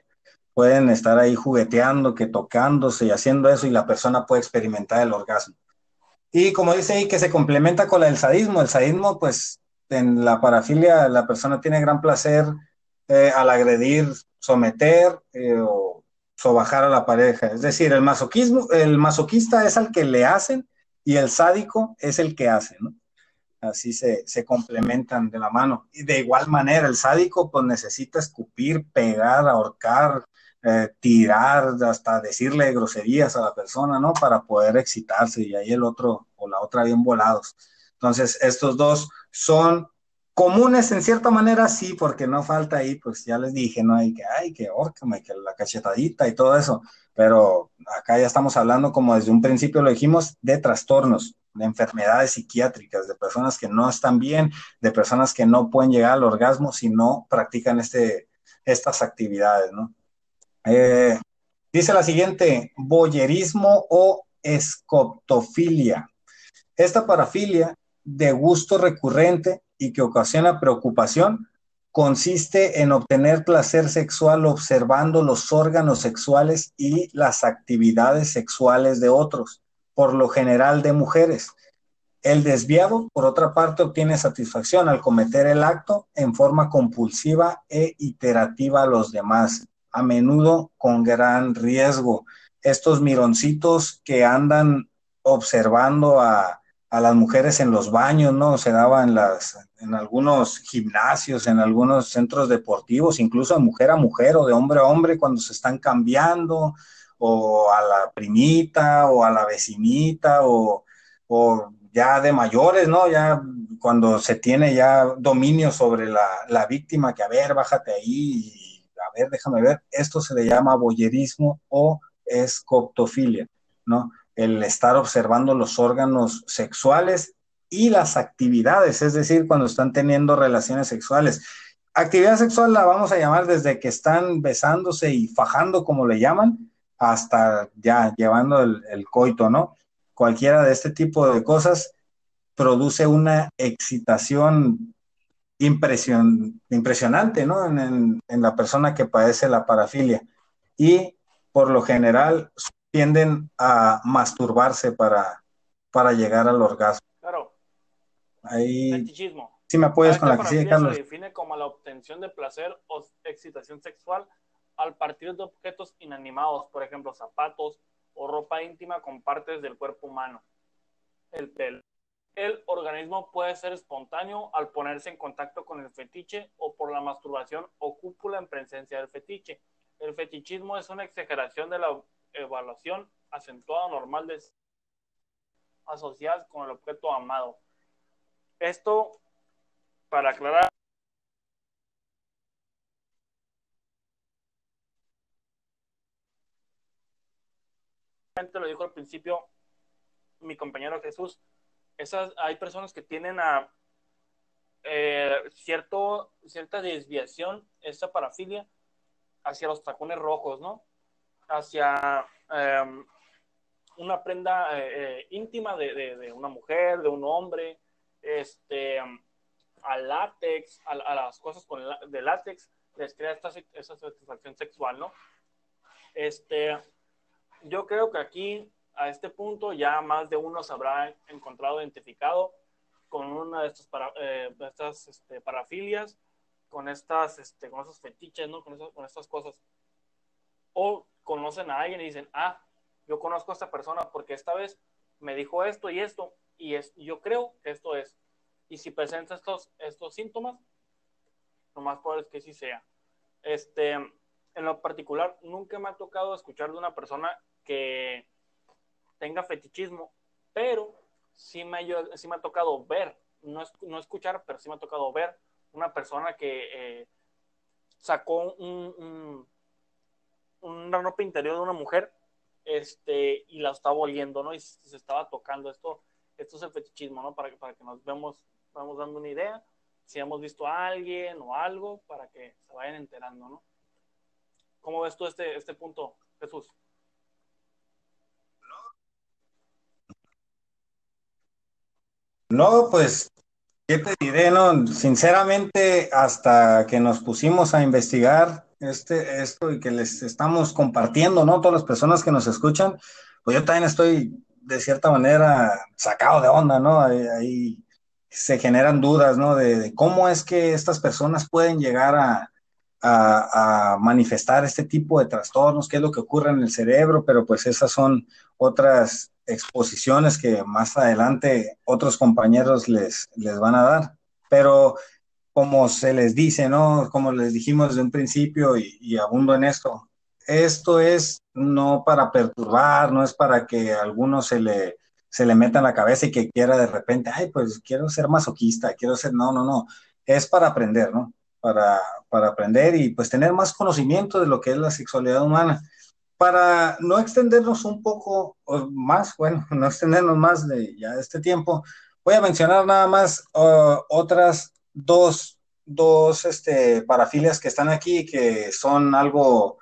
Pueden estar ahí jugueteando, que tocándose y haciendo eso y la persona puede experimentar el orgasmo. Y como dice ahí, que se complementa con el sadismo. El sadismo, pues, en la parafilia, la persona tiene gran placer eh, al agredir, someter eh, o sobajar a la pareja. Es decir, el masoquismo, el masoquista es al que le hacen y el sádico es el que hace, así se, se, complementan de la mano. Y de igual manera, el sádico pues necesita escupir, pegar, ahorcar, eh, tirar, hasta decirle groserías a la persona, ¿no? Para poder excitarse y ahí el otro o la otra bien volados. Entonces, estos dos son comunes en cierta manera, sí, porque no falta ahí, pues ya les dije, ¿no? Hay que, ay, que órcame, que la cachetadita y todo eso, pero acá ya estamos hablando, como desde un principio lo dijimos, de trastornos, de enfermedades psiquiátricas, de personas que no están bien, de personas que no pueden llegar al orgasmo si no practican este, estas actividades, ¿no? Eh, dice la siguiente, boyerismo o escoptofilia. Esta parafilia de gusto recurrente y que ocasiona preocupación consiste en obtener placer sexual observando los órganos sexuales y las actividades sexuales de otros por lo general de mujeres. El desviado, por otra parte, obtiene satisfacción al cometer el acto en forma compulsiva e iterativa a los demás, a menudo con gran riesgo. Estos mironcitos que andan observando a, a las mujeres en los baños, ¿no? Se daba en, las, en algunos gimnasios, en algunos centros deportivos, incluso de mujer a mujer o de hombre a hombre cuando se están cambiando, o a la primita o a la vecinita o, o ya de mayores, ¿no? Ya cuando se tiene ya dominio sobre la, la, víctima, que a ver, bájate ahí, y, a ver, déjame ver, esto se le llama boyerismo o escoptofilia, ¿no? El estar observando los órganos sexuales y las actividades, es decir, cuando están teniendo relaciones sexuales. Actividad sexual la vamos a llamar desde que están besándose y fajando, como le llaman, hasta ya llevando el, coito, ¿no? Cualquiera de este tipo de cosas produce una excitación impresion, impresionante, ¿no? En, la persona que padece la parafilia. Y por lo general tienden a masturbarse para, para llegar al orgasmo. Claro. Ahí. Si me apoyas con la que sigue, Carlos. Se define como la obtención de placer o excitación sexual al partir de objetos inanimados, por ejemplo, zapatos o ropa íntima con partes del cuerpo humano. El pelo. El organismo puede ser espontáneo al ponerse en contacto con el fetiche o por la masturbación o cúpula en presencia del fetiche. El fetichismo es una exageración de la evaluación acentuada normal de asociadas con el objeto amado. Esto, para aclarar, lo dijo al principio mi compañero Jesús, esas, hay personas que tienen eh, cierto, cierta desviación, esta parafilia, hacia los tacones rojos, ¿no? Hacia em, una prenda eh, eh, íntima de, de, una mujer, de un hombre, este, al látex, a, las cosas con de látex, les crea esta, esa satisfacción sexual, ¿no? Este, yo creo que aquí, a este punto, ya más de uno se habrá encontrado identificado con una de estas, para, eh, estas este, parafilias, con estas, este, con esos fetiches, ¿no? Con, con estas cosas. O conocen a alguien y dicen, ah, yo conozco a esta persona porque esta vez me dijo esto y esto, y es, yo creo que esto es. Y si presenta estos, estos síntomas, lo más probable es que sí sea. Este, en lo particular, nunca me ha tocado escuchar de una persona que tenga fetichismo, pero sí me, sí me ha tocado ver, no, no escuchar, pero sí me ha tocado ver una persona que, eh, sacó un, una ropa interior de una mujer este, y la estaba oliendo, ¿no? Y se estaba tocando. Esto, esto es el fetichismo, ¿no? Para que, para que nos vemos, vamos dando una idea, si hemos visto a alguien o algo, para que se vayan enterando, ¿no? ¿Cómo ves tú este, este punto, Jesús? No, pues, ¿qué te diré? No, sinceramente, hasta que nos pusimos a investigar este, esto y que les estamos compartiendo, ¿no? Todas las personas que nos escuchan, pues yo también estoy de cierta manera sacado de onda, ¿no? Ahí, se generan dudas, ¿no? De, cómo es que estas personas pueden llegar a, manifestar este tipo de trastornos, qué es lo que ocurre en el cerebro, pero pues esas son otras exposiciones que más adelante otros compañeros les, les van a dar. Pero como se les dice, ¿no? Como les dijimos desde un principio y, y abundo en esto, esto es no para perturbar, no es para que a alguno se le, se le meta en la cabeza y que quiera de repente, ay, pues quiero ser masoquista, quiero ser, no, no, no, es para aprender, ¿no? Para, para aprender y pues tener más conocimiento de lo que es la sexualidad humana para no extendernos un poco más, bueno, [laughs] no extendernos más de ya este tiempo, voy a mencionar nada más uh, otras dos, dos este, parafilias que están aquí que son algo,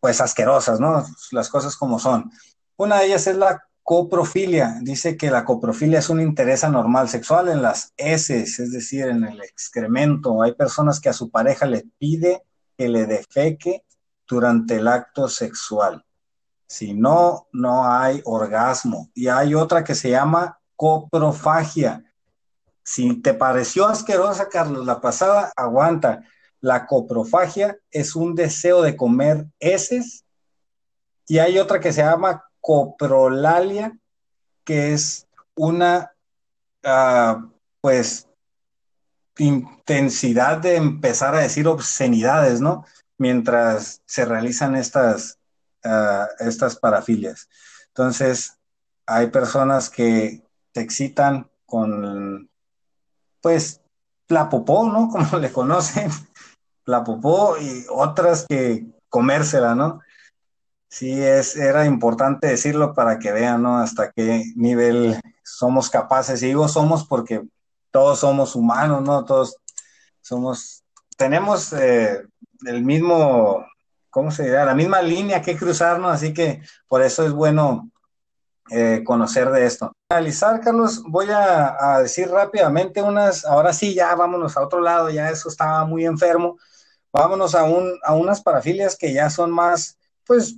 pues, asquerosas, ¿no? Las cosas como son. Una de ellas es la coprofilia. Dice que la coprofilia es un interés anormal sexual en las heces, es decir, en el excremento. Hay personas que a su pareja le pide que le defeque durante el acto sexual. Si no, no hay orgasmo. Y hay otra que se llama coprofagia. Si te pareció asquerosa, Carlos, la pasada, aguanta. La coprofagia es un deseo de comer heces. Y hay otra que se llama coprolalia, que es una, uh, pues, intensidad de empezar a decir obscenidades, ¿no? mientras se realizan estas, uh, estas parafilias. Entonces, hay personas que se excitan con, pues, la popó, ¿no? [laughs] Como le conocen, la popó y otras que comérsela, ¿no? Sí, es, era importante decirlo para que vean, ¿no? Hasta qué nivel somos capaces. Y digo somos porque todos somos humanos, ¿no? Todos somos, tenemos eh, el mismo, ¿cómo se dirá? La misma línea que cruzarnos, así que por eso es bueno eh, conocer de esto. Para analizar, Carlos, voy a, decir rápidamente unas, ahora sí, ya vámonos a otro lado, ya eso estaba muy enfermo, vámonos a, un, a unas parafilias que ya son más, pues,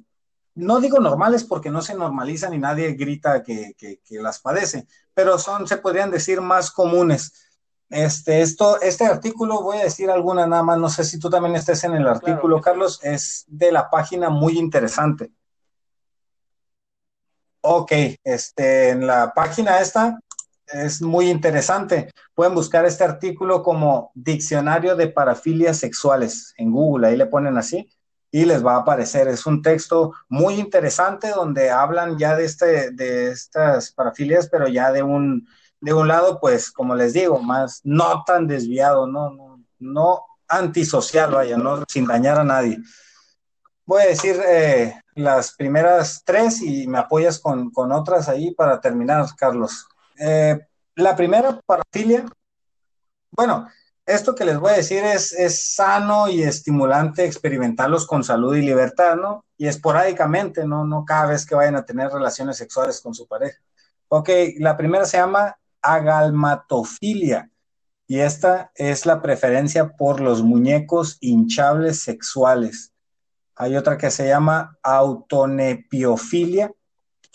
no digo normales porque no se normalizan y nadie grita que, que las padece, pero son, se podrían decir, más comunes. Este, esto, este artículo, voy a decir alguna nada más, no sé si tú también estés en el artículo, Carlos, es de la página muy interesante. Ok, este, en la página esta es muy interesante. Pueden buscar este artículo como Diccionario de Parafilias Sexuales en Google, ahí le ponen así y les va a aparecer. Es un texto muy interesante donde hablan ya de, este, de estas parafilias, pero ya de un, de un lado, pues, como les digo, más no tan desviado, no, no, no antisocial, vaya, no sin dañar a nadie. Voy a decir eh, las primeras tres y me apoyas con, otras ahí para terminar, Carlos. Eh, la primera, parafilia. Bueno, esto que les voy a decir es, es sano y estimulante experimentarlos con salud y libertad, ¿no? Y esporádicamente, ¿no? No cada vez que vayan a tener relaciones sexuales con su pareja. Ok, la primera se llama agalmatofilia. Y esta es la preferencia por los muñecos hinchables sexuales. Hay otra que se llama autonepiofilia.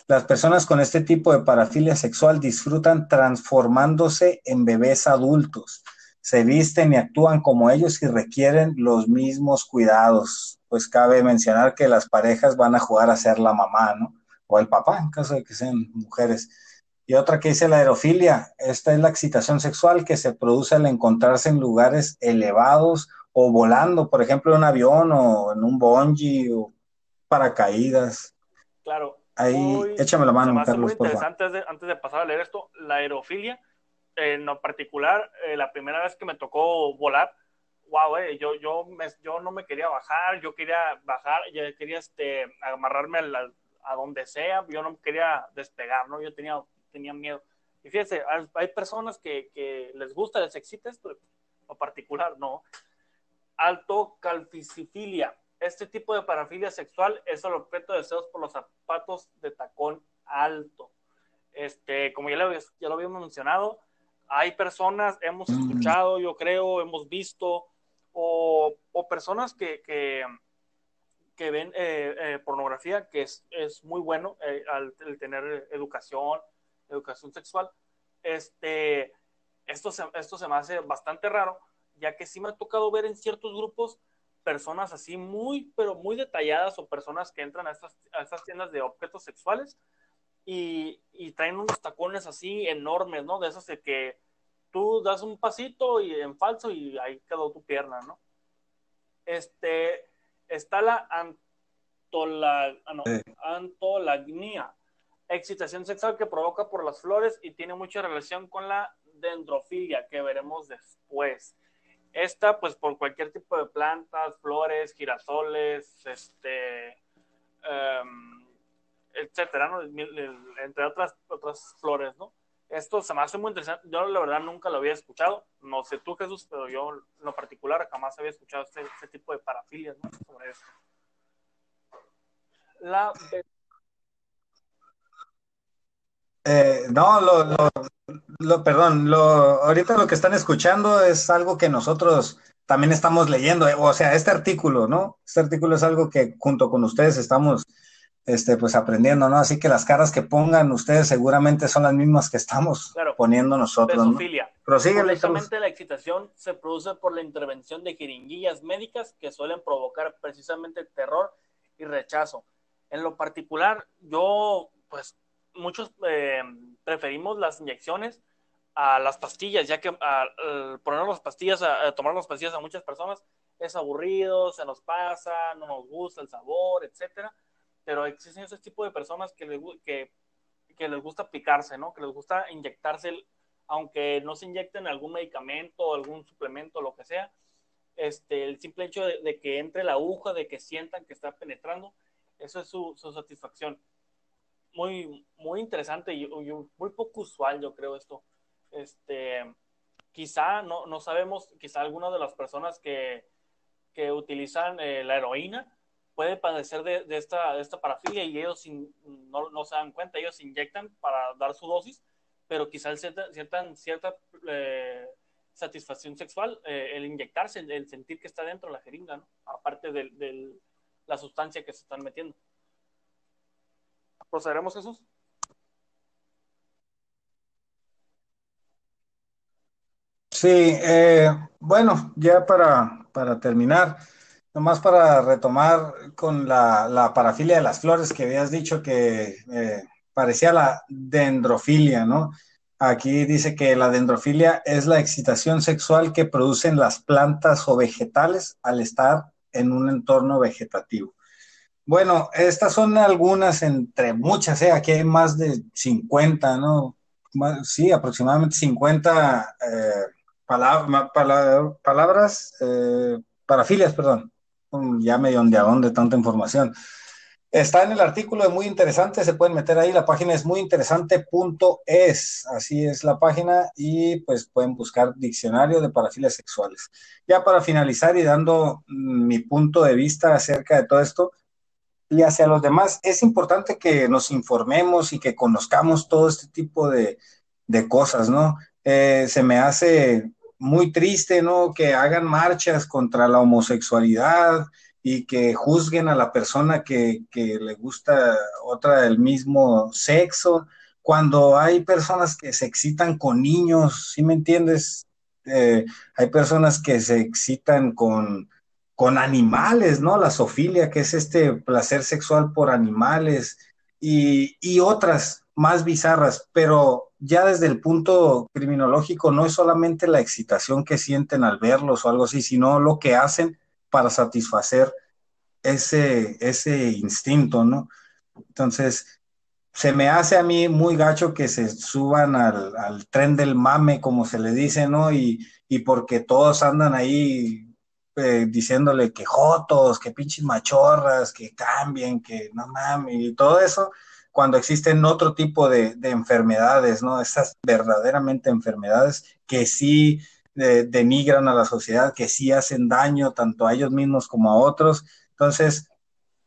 Las personas con este tipo de parafilia sexual disfrutan transformándose en bebés adultos. Se visten y actúan como ellos y requieren los mismos cuidados. Pues cabe mencionar que las parejas van a jugar a ser la mamá, ¿no? O el papá, en caso de que sean mujeres y otra que dice la aerofilia. Esta es la excitación sexual que se produce al encontrarse en lugares elevados o volando, por ejemplo, en un avión o en un bungee o paracaídas. Claro. Ahí, échame la mano, Carlos. Muy interesante, antes de, antes de pasar a leer esto, la aerofilia, en lo particular, eh, la primera vez que me tocó volar, wow, eh, yo, yo, yo no me quería bajar, yo quería bajar, yo quería este, amarrarme a, donde sea, yo no quería despegar, ¿no? Yo tenía, tenía miedo. Y fíjense, hay personas que, que les gusta, les excita esto, en particular, no. Alto calficifilia. Este tipo de parafilia sexual es el objeto de deseos por los zapatos de tacón alto. Este, como ya lo, ya lo habíamos mencionado, hay personas, hemos escuchado, yo creo, hemos visto, o, personas que, que, ven eh, eh, pornografía, que es, es muy bueno eh, al, tener educación, educación sexual. Este, esto, se, esto se me hace bastante raro, ya que sí me ha tocado ver en ciertos grupos personas así muy, pero muy detalladas o personas que entran a estas, a estas tiendas de objetos sexuales y, y, traen unos tacones así enormes, ¿no? De esos de que tú das un pasito y en falso y ahí quedó tu pierna, ¿no? Este, está la antola, ah, no, antolagnia, excitación sexual que provoca por las flores y tiene mucha relación con la dendrofilia, que veremos después. Esta, pues, por cualquier tipo de plantas, flores, girasoles, este, um, etcétera, ¿no? Entre otras, otras flores, ¿no? Esto se me hace muy interesante. Yo, la verdad, nunca lo había escuchado. No sé tú, Jesús, pero yo, en lo particular, jamás había escuchado este, este tipo de parafilias, ¿no? Sobre esto. La. Eh, no, lo, lo, perdón, lo, ahorita lo que están escuchando es algo que nosotros también estamos leyendo, eh, o sea, este artículo, ¿no? Este artículo es algo que junto con ustedes estamos este, pues aprendiendo, ¿no? Así que las caras que pongan ustedes seguramente son las mismas que estamos poniendo nosotros. ¿no? Precisamente la excitación se produce por la intervención de jeringuillas médicas que suelen provocar precisamente terror y rechazo. En lo particular, yo, pues, muchos eh, preferimos las inyecciones a las pastillas, ya que al poner las pastillas, a, tomar las pastillas a muchas personas es aburrido, se nos pasa, no nos gusta el sabor, etcétera. Pero existen ese tipo de personas que les, que, les gusta picarse, ¿no? Que les gusta inyectarse, aunque no se inyecten algún medicamento, algún suplemento, lo que sea. Este, el simple hecho de, que entre la aguja, de que sientan que está penetrando, eso es su satisfacción muy, muy interesante y, muy poco usual, yo creo, esto. Este, quizá, no, no sabemos, quizá algunas de las personas que, que utilizan eh, la heroína puede padecer de, esta, de esta parafilia y ellos no, no, se dan cuenta, ellos inyectan para dar su dosis, pero quizá cierta, cierta eh, satisfacción sexual eh, el inyectarse, el, sentir que está dentro de la jeringa, ¿no? aparte de, de la sustancia que se están metiendo. ¿Procederemos, Jesús? Sí, eh, bueno, ya para, para, terminar, nomás para retomar con la, parafilia de las flores que habías dicho que eh, parecía la dendrofilia, ¿no? Aquí dice que la dendrofilia es la excitación sexual que producen las plantas o vegetales al estar en un entorno vegetativo. Bueno, estas son algunas entre muchas, ¿eh? aquí hay más de 50, ¿no? sí, aproximadamente 50 eh, palabras, eh, parafilias, perdón. Ya medio ondeadón de tanta información. Está en el artículo, es muy interesante, se pueden meter ahí, la página es muy interesante.es, así es la página, y pues pueden buscar diccionario de parafilias sexuales. Ya para finalizar y dando mm, mi punto de vista acerca de todo esto, y hacia los demás. Es importante que nos informemos y que conozcamos todo este tipo de, cosas, ¿no? Eh, se me hace muy triste, ¿no? Que hagan marchas contra la homosexualidad y que juzguen a la persona que, le gusta otra del mismo sexo, cuando hay personas que se excitan con niños, ¿sí me entiendes? Eh, hay personas que se excitan con, con animales, ¿no? La sofilia, que es este placer sexual por animales y, otras más bizarras, pero ya desde el punto criminológico no es solamente la excitación que sienten al verlos o algo así, sino lo que hacen para satisfacer ese, ese instinto, ¿no? Entonces, se me hace a mí muy gacho que se suban al, tren del mame, como se le dice, ¿no? Y, y porque todos andan ahí eh, diciéndole que jotos, que pinches machorras, que cambien, que no mames, y todo eso, cuando existen otro tipo de, enfermedades, ¿no? Esas verdaderamente enfermedades que sí eh, denigran a la sociedad, que sí hacen daño tanto a ellos mismos como a otros. Entonces,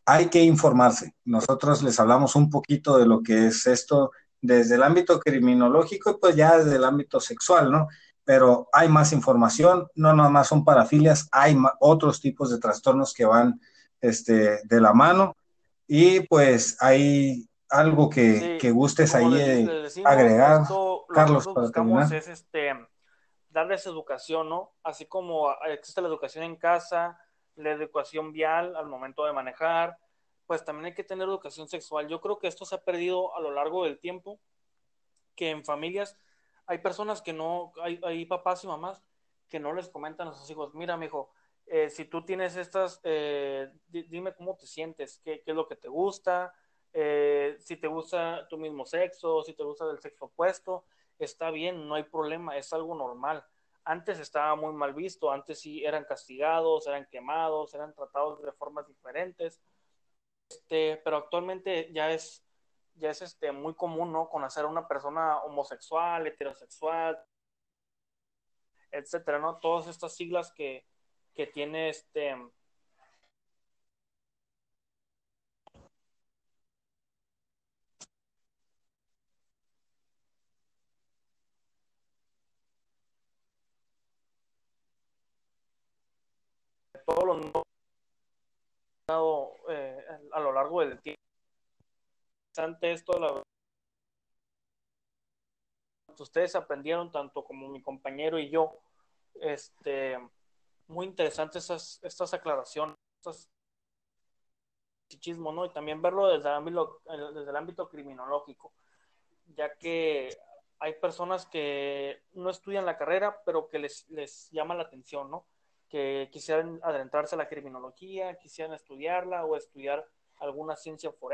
hay que informarse. Nosotros les hablamos un poquito de lo que es esto desde el ámbito criminológico y pues ya desde el ámbito sexual, ¿no? Pero hay más información, no nada más son parafilias, hay otros tipos de trastornos que van este, de la mano y pues hay algo que, gustes ahí eh, agregar, Carlos, para terminar. Es este, darles educación, ¿no? Así como existe la educación en casa, la educación vial al momento de manejar, pues también hay que tener educación sexual. Yo creo que esto se ha perdido a lo largo del tiempo, que en familias hay personas que no, hay, papás y mamás que no les comentan a sus hijos, mira, mi hijo, eh, si tú tienes estas, eh, dime cómo te sientes, qué, qué, es lo que te gusta, eh, si te gusta tu mismo sexo, si te gusta del sexo opuesto, está bien, no hay problema, es algo normal. Antes estaba muy mal visto, antes sí eran castigados, eran quemados, eran tratados de formas diferentes, este, pero actualmente ya es, ya es este, muy común, ¿no? Conocer a una persona homosexual, heterosexual, etcétera, ¿no? Todas estas siglas que, que tiene este todos los eh, a lo largo del tiempo. Esto, la ustedes aprendieron tanto como mi compañero y yo, este, muy interesantes esas, estas aclaraciones, ¿no? Y también verlo desde el ámbito, desde el ámbito criminológico, ya que hay personas que no estudian la carrera, pero que les, les llama la atención, ¿no? que quisieran adentrarse a la criminología, quisieran estudiarla o estudiar alguna ciencia forense